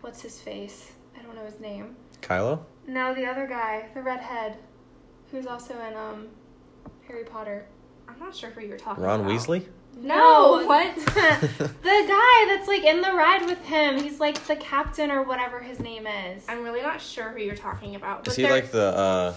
what's his face? I don't know his name. Kylo. No, the other guy, the redhead, who's also in um Harry Potter. I'm not sure who you're talking Ron about. Ron Weasley. No, what? [LAUGHS] the guy that's like in the ride with him. He's like the captain or whatever his name is. I'm really not sure who you're talking about. Is he they're- like the uh,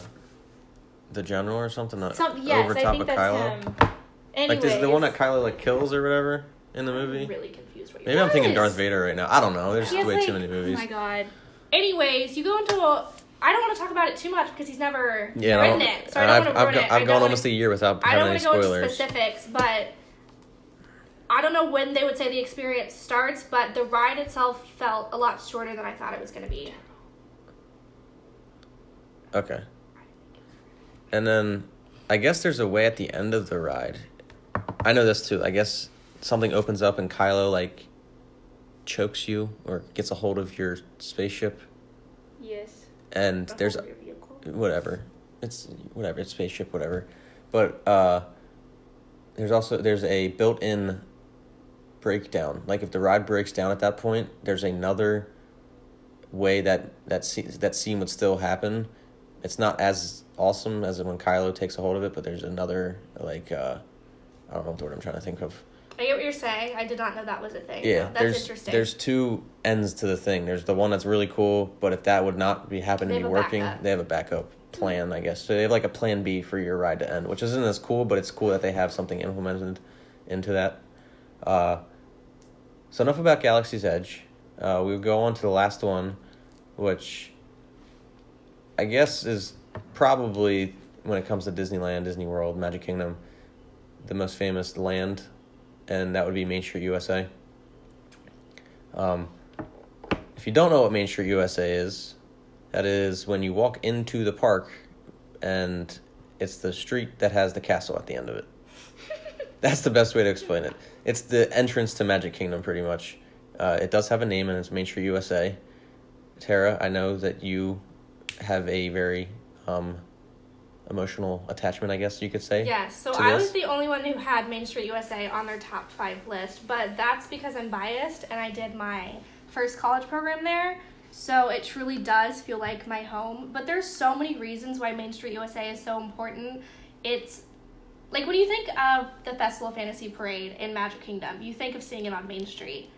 the general or something? uh, Some, yes, over I top think of that's Kylo. him. Like Anyways, this, the one that Kylo like kills or whatever in the movie. I'm really confused what you're Maybe I'm thinking Darth Vader right now. I don't know. There's He way like- too many movies. Oh my god. Anyways, you go into a. I don't want to talk about it too much because he's never yeah, written no, it, so I don't I've, want to I've, it. I I've gone wanna- almost a year without I don't any want to go into spoilers. specifics, but I don't know when they would say the experience starts. But the ride itself felt a lot shorter than I thought it was going to be. Okay. And then I guess there's a way at the end of the ride. I know this too. I guess something opens up and Kylo like chokes you or gets a hold of your spaceship Yes. and The there's whole rear vehicle. whatever. It's whatever, it's spaceship whatever. But uh there's also there's a built-in breakdown. Like if the ride breaks down at that point, there's another way that that scene, that scene would still happen. It's not as awesome as when Kylo takes a hold of it, but there's another like uh I don't know what word I'm trying to think of. I get what you're saying. I did not know that was a thing. Yeah, that's there's interesting. there's two ends to the thing. There's the one that's really cool, but if that would not be happen to be working, backup. they have a backup plan, I guess. So they have like a plan B for your ride to end, which isn't as cool, but it's cool that they have something implemented into that. Uh, so enough about Galaxy's Edge. Uh, we will go on to the last one, which I guess is probably when it comes to Disneyland, Disney World, Magic Kingdom, the most famous land, and that would be Main Street USA. Um, if you don't know what Main Street USA is, that is when you walk into the park and it's the street that has the castle at the end of it. [LAUGHS] That's the best way to explain it. It's the entrance to Magic Kingdom, pretty much. Uh, it does have a name, and it's Main Street USA. Tara, I know that you have a very um, emotional attachment, I guess you could say. Yes, so I was the only one who had Main Street USA on their top five list, but that's because I'm biased and I did my first college program there. So it truly does feel like my home. But there's so many reasons why Main Street USA is so important. It's like when you think of the Festival of Fantasy Parade in Magic Kingdom, you think of seeing it on Main Street.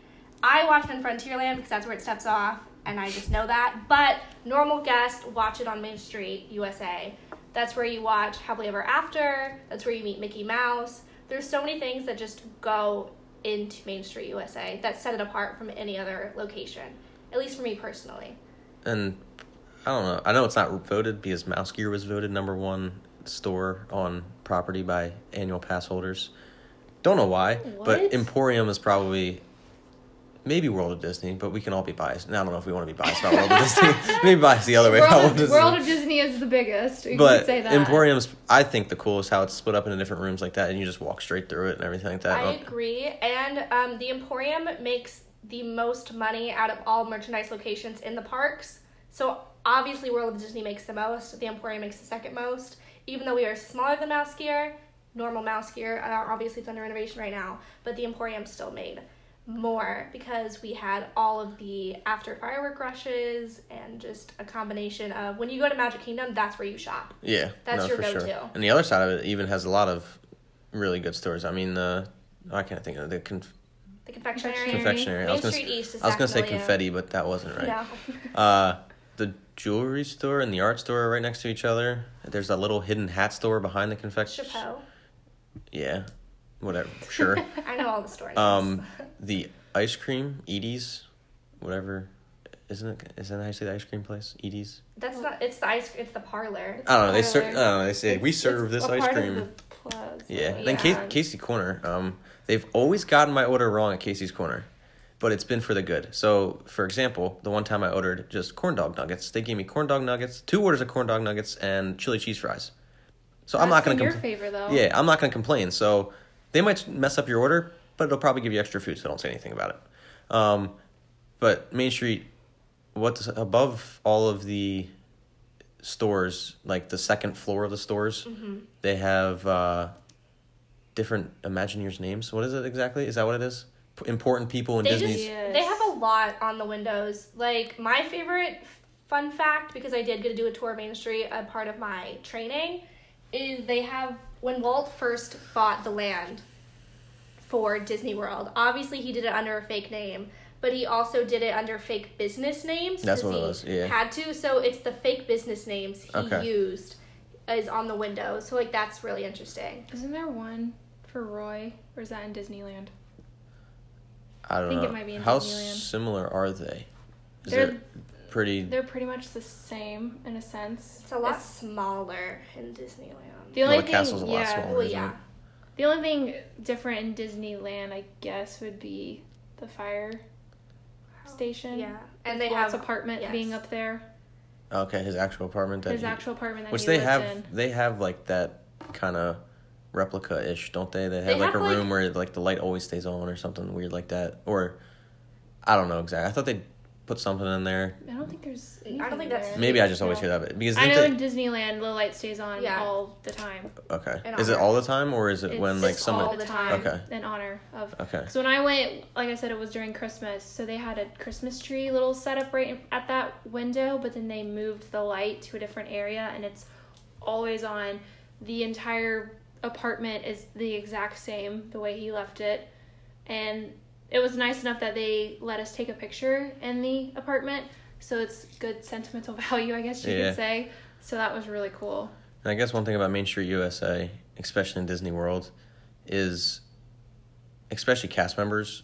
I watch it in Frontierland because that's where it steps off, and I just know that. But normal guests watch it on Main Street USA. That's where you watch Happily Ever After. That's where you meet Mickey Mouse. There's so many things that just go into Main Street USA that set it apart from any other location. At least for me personally. and I don't know. I know it's not voted because Mouse Gear was voted number one store on property by annual pass holders. Don't know why, What? but Emporium is probably maybe World of Disney, but we can all be biased. Now I don't know if we want to be biased about World of Disney. [LAUGHS] [LAUGHS] maybe biased the other way. World, of, Disney. World of Disney is the biggest. You but could say that. Emporium's I think the coolest how it's split up into different rooms like that, and you just walk straight through it and everything like that. I agree. And um, the Emporium makes the most money out of all merchandise locations in the parks. So obviously, World of Disney makes the most. The Emporium makes the second most. Even though we are smaller than Mouse Gear, normal Mouse Gear, uh, obviously it's under renovation right now, but the Emporium still made more because we had all of the after firework rushes and just a combination of when you go to Magic Kingdom, that's where you shop. Yeah, That's no, your go-to. And the other side of it even has a lot of really good stores. I mean, the I can't think of the conf- The confectionery. Confectionery. I Main was gonna, Street East I was gonna say confetti, but that wasn't right. No. Uh, [LAUGHS] jewelry store and the art store are right next to each other. There's a little hidden hat store behind the confection. Chapeau. Yeah, whatever. Sure. [LAUGHS] I know all the stories. um, the ice cream, Edy's, whatever. Isn't it? Isn't that how you say the ice cream place? Edy's. That's not. It's the ice. It's the parlor. I don't know. They serve. I don't know. They say we serve this ice cream. the plaza. Yeah. Yeah. Then Ca- Casey Corner. Um, they've always gotten my order wrong at Casey's Corner, but it's been for the good. So, for example, the one time I ordered just corn dog nuggets, they gave me corn dog nuggets, two orders of corn dog nuggets, and chili cheese fries. So I'm not gonna in your compl- favor though. Yeah, I'm not gonna complain. So they might mess up your order, but it'll probably give you extra food. So don't say anything about it. Um, but Main Street, what's above all of the stores, like the second floor of the stores, Mm-hmm. they have uh, different Imagineers names. What is it exactly? Is that what it is? P- important people in They Disney's. just Yes. they have a lot on the windows. Like my favorite fun fact because I did get to do a tour of Main Street, a part of my training, is they have when Walt first bought the land for Disney World. Obviously, he did it under a fake name, but he also did it under fake business names. That's 'cause what it was, yeah. Had to, so it's the fake business names he Okay. used is on the window. So like that's really interesting. Isn't there one for Roy, or is that in Disneyland? I don't think know. it might be in How Disneyland. similar are they? Is They're- it pretty? They're pretty much the same in a sense. It's a lot smaller in Disneyland. The Well, only the thing, castle's a lot yeah, smaller. well, isn't yeah. the only thing different in Disneyland, I guess, would be the fire oh, station. Yeah, and they Walt's have apartment yes. being up there. Okay, his actual apartment. That His he- actual apartment that Which he they lived have, in. they have like that kind of replica ish, don't they? They have They like have, a like- room where like the light always stays on or something weird like that. Or I don't know exactly. I thought they put something in there. I don't think there's. I don't anything think that's- there. Maybe I just always No. hear that bit because I know they- in Disneyland the light stays on Yeah. all the time. okay. in Is it all the time or is it It's when like just someone? all the time Okay. in honor of. Okay. So when I went, like I said, it was during Christmas, so they had a Christmas tree little setup right at that window, but then they moved the light to a different area, and it's always on. The entire apartment is the exact same the way he left it, and it was nice enough that they let us take a picture in the apartment, so it's good sentimental [LAUGHS] value, I guess you Yeah. could say. So that was really cool. And I guess one thing about Main Street USA, especially in Disney World, is especially cast members,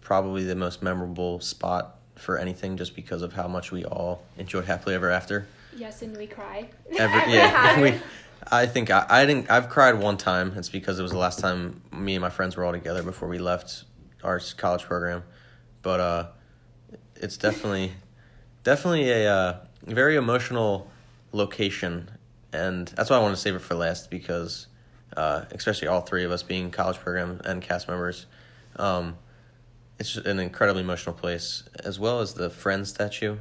probably the most memorable spot for anything just because of how much we all enjoyed Happily Ever After. Yes, and we cry. Every, [LAUGHS] yeah, we, [LAUGHS] I think I, I didn't. I've cried one time. It's because it was the last time me and my friends were all together before we left our college program. But uh, it's definitely, definitely a uh, very emotional location, and that's why I want to save it for last because, uh, especially all three of us being college program and cast members, um, it's an incredibly emotional place, as well as the Friend statue,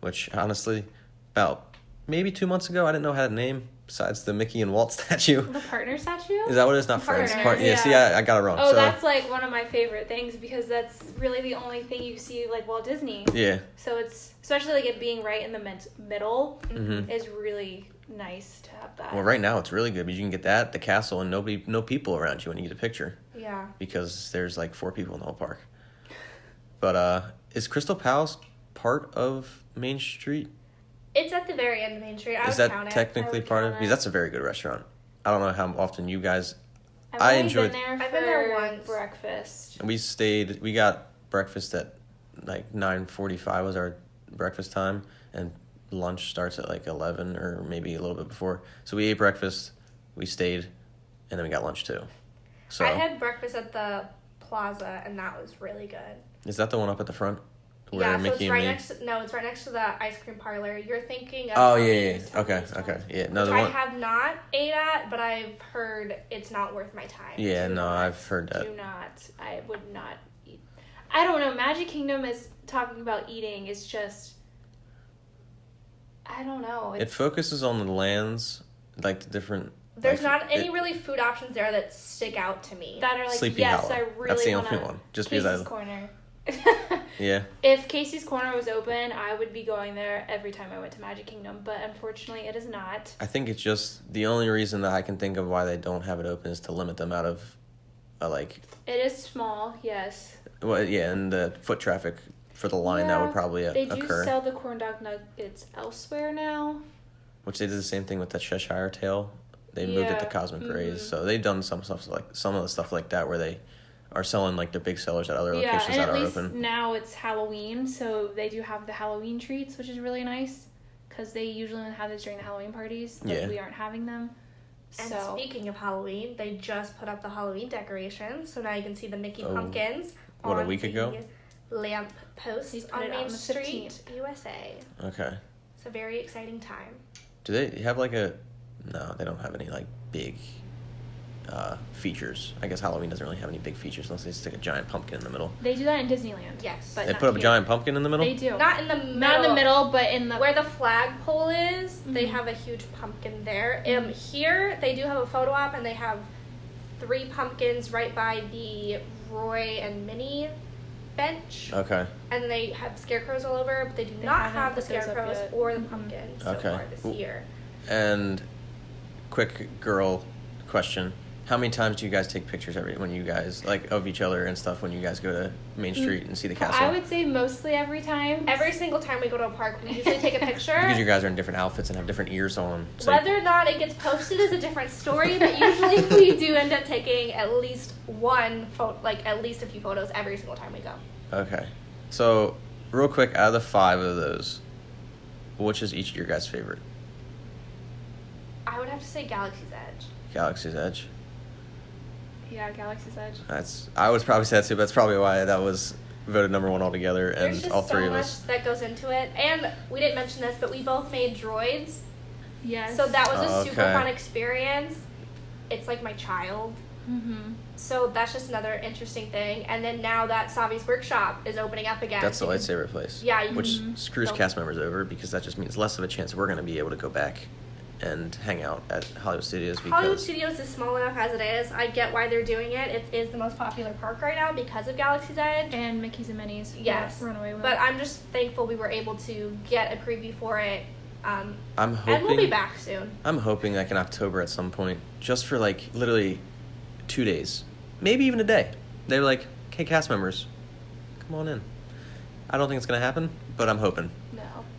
which honestly, about maybe two months ago, I didn't know how to name besides the Mickey and Walt [LAUGHS] statue. The partner statue? Is that what it is? Not Friends. Partner, Part, yeah. yeah. See, I, I got it wrong. Oh, so that's like one of my favorite things because that's really the only thing you see like Walt Disney. yeah. So it's especially like it being right in the mid- middle hmm is really nice to have that. Well, right now it's really good because you can get that the castle and nobody, no people around you when you get a picture Yeah. because there's like four people in the whole park. But uh, is Crystal Palace part of Main Street? It's at the very end of Main Street. I is would that count it. technically I would part of? count Because that's a very good restaurant. I don't know how often you guys. I've I only enjoyed- been there I've been there once. breakfast. And We stayed. We got breakfast at like nine forty-five was our breakfast time, and lunch starts at like eleven or maybe a little bit before. So we ate breakfast, we stayed, and then we got lunch too. So I had breakfast at the plaza, and that was really good. is that the one up at the front where yeah, so it's and right me? next. To, no, it's right next to the ice cream parlor. You're thinking of. oh yeah, yeah, yeah. Okay, okay, yeah. No, which the I have not ate at, but I've heard it's not worth my time. Yeah, Do no, not- I've heard that. Do not. I would not eat. I don't know. Magic Kingdom is talking about eating is just. I don't know. It focuses on the lands, like the different There's Like, not any it- really food options there that stick out to me. that are like Sleepy yes, Hollow. I really That's the only one, just Casey's because I- Corner. [LAUGHS] Yeah. if Casey's Corner was open, I would be going there every time I went to Magic Kingdom, but unfortunately, it is not. I think it's just the only reason that I can think of why they don't have it open is to limit them out of, uh, like, It is small, yes. well, yeah, and the foot traffic for the line that would probably uh, They do occur. sell the corn dog nuggets elsewhere now. Which they did the same thing with the Cheshire Tail. They moved it to Yeah, Cosmic mhm. Rays, so they've done some stuff like some of the stuff like that where they are selling like the big sellers at other Yeah, locations and that at are least open. now it's Halloween, so they do have the Halloween treats, which is really nice because they usually only have those during the Halloween parties, but Yeah. we aren't having them. And So speaking of Halloween, they just put up the Halloween decorations, so now you can see the Mickey Oh, pumpkins. what, a week the ago? Lamp posts on Main on Street, 15th. USA. Okay. It's a very exciting time. Do they have like a? No, they don't have any like big uh, features. I guess Halloween doesn't really have any big features unless they stick a giant pumpkin in the middle. they do that in Disneyland. Yes. but they not put up a here. giant pumpkin in the middle. They do. Not in the middle. Not in the middle, but in the Where the flagpole is, they Mhm. have a huge pumpkin there. Um, here they do have a photo op, and they have three pumpkins right by the Roy and Minnie bench, Okay. and they have scarecrows all over, but they do They not haven't the put those up scarecrows or the Mhm. pumpkins so Okay. far this year. And quick girl question: How many times do you guys take pictures every when you guys like of each other and stuff when you guys go to Main Street and see the castle? I would say mostly every time. Every single time we go to a park, we usually take a [LAUGHS] picture. because you guys are in different outfits and have different ears on. So Whether or not it gets posted is a different story, but usually [LAUGHS] we do end up taking at least one photo, like at least a few photos every single time we go. Okay. So, real quick, out of the five of those, which is each of your guys' favorite? I would have to say Galaxy's Edge. Galaxy's Edge. Yeah, Galaxy's Edge. That's I would probably say that too. But that's probably why that was voted number one altogether, and There's just all so three of much us. that goes into it, and we didn't mention this, but we both made droids, Yes. so that was a Oh, super okay. fun experience. It's like my child. Mm-hmm. So that's just another interesting thing. And then now that Savi's workshop is opening up again. That's the you can- lightsaber place. Yeah, you Which Mhm. screws Don't- cast members over because that just means less of a chance we're going to be able to go back and hang out at Hollywood Studios because Hollywood Studios is small enough as it is. I get why they're doing it. It is the most popular park right now because of Galaxy's Edge. And Mickey's and Minnie's. Yes. Runaway with. But I'm just thankful we were able to get a preview for it. Um, I'm hoping and we'll be back soon. I'm hoping like in October at some point, just for like literally two days, maybe even a day. They're like, "Okay, cast members, come on in." I don't think it's gonna happen, but I'm hoping, no.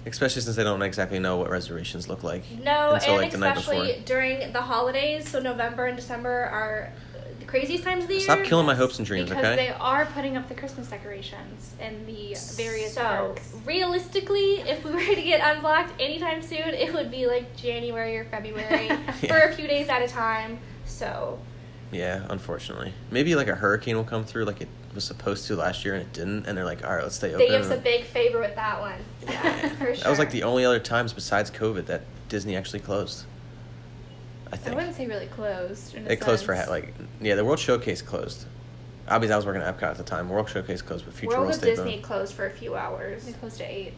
Especially since they don't exactly know what reservations look like. No, until, and like, the especially during the holidays. So November and December are the craziest times of the year. Stop killing my hopes and dreams, because okay? they are putting up the Christmas decorations in the various so parks. realistically, if we were to get unblocked anytime soon, it would be like January or February [LAUGHS] for a few days at a time. So Yeah, unfortunately, maybe like a hurricane will come through, like it was supposed to last year and it didn't, and they're like, "All right, let's stay open. they open." give us a big favor with that one. Yeah, [LAUGHS] for sure. That was like the only other times besides COVID that Disney actually closed. I I wouldn't say really closed. In a it closed for like yeah, the World Showcase closed. Obviously, I was working at Epcot at the time. World Showcase closed, but Future World World of Disney open. closed for a few hours. They closed at eight.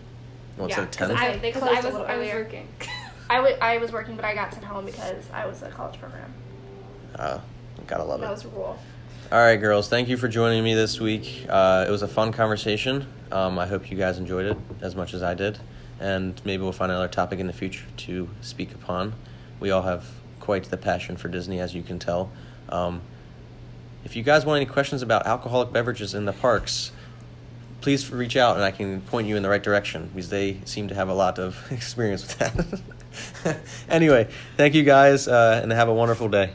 What's yeah, it, 'cause ten? I- they closed I a was little I was earlier. working. [LAUGHS] I was working, but I got sent home because I was a college program. Oh, gotta love That it. That was a rule. All right, girls. Thank you for joining me this week. Uh, it was a fun conversation. Um, I hope you guys enjoyed it as much as I did, and maybe we'll find another topic in the future to speak upon. We all have quite the passion for Disney, as you can tell. Um, if you guys want any questions about alcoholic beverages in the parks, please reach out and I can point you in the right direction because they seem to have a lot of [LAUGHS] experience with that. [LAUGHS] anyway, thank you guys, uh, and have a wonderful day.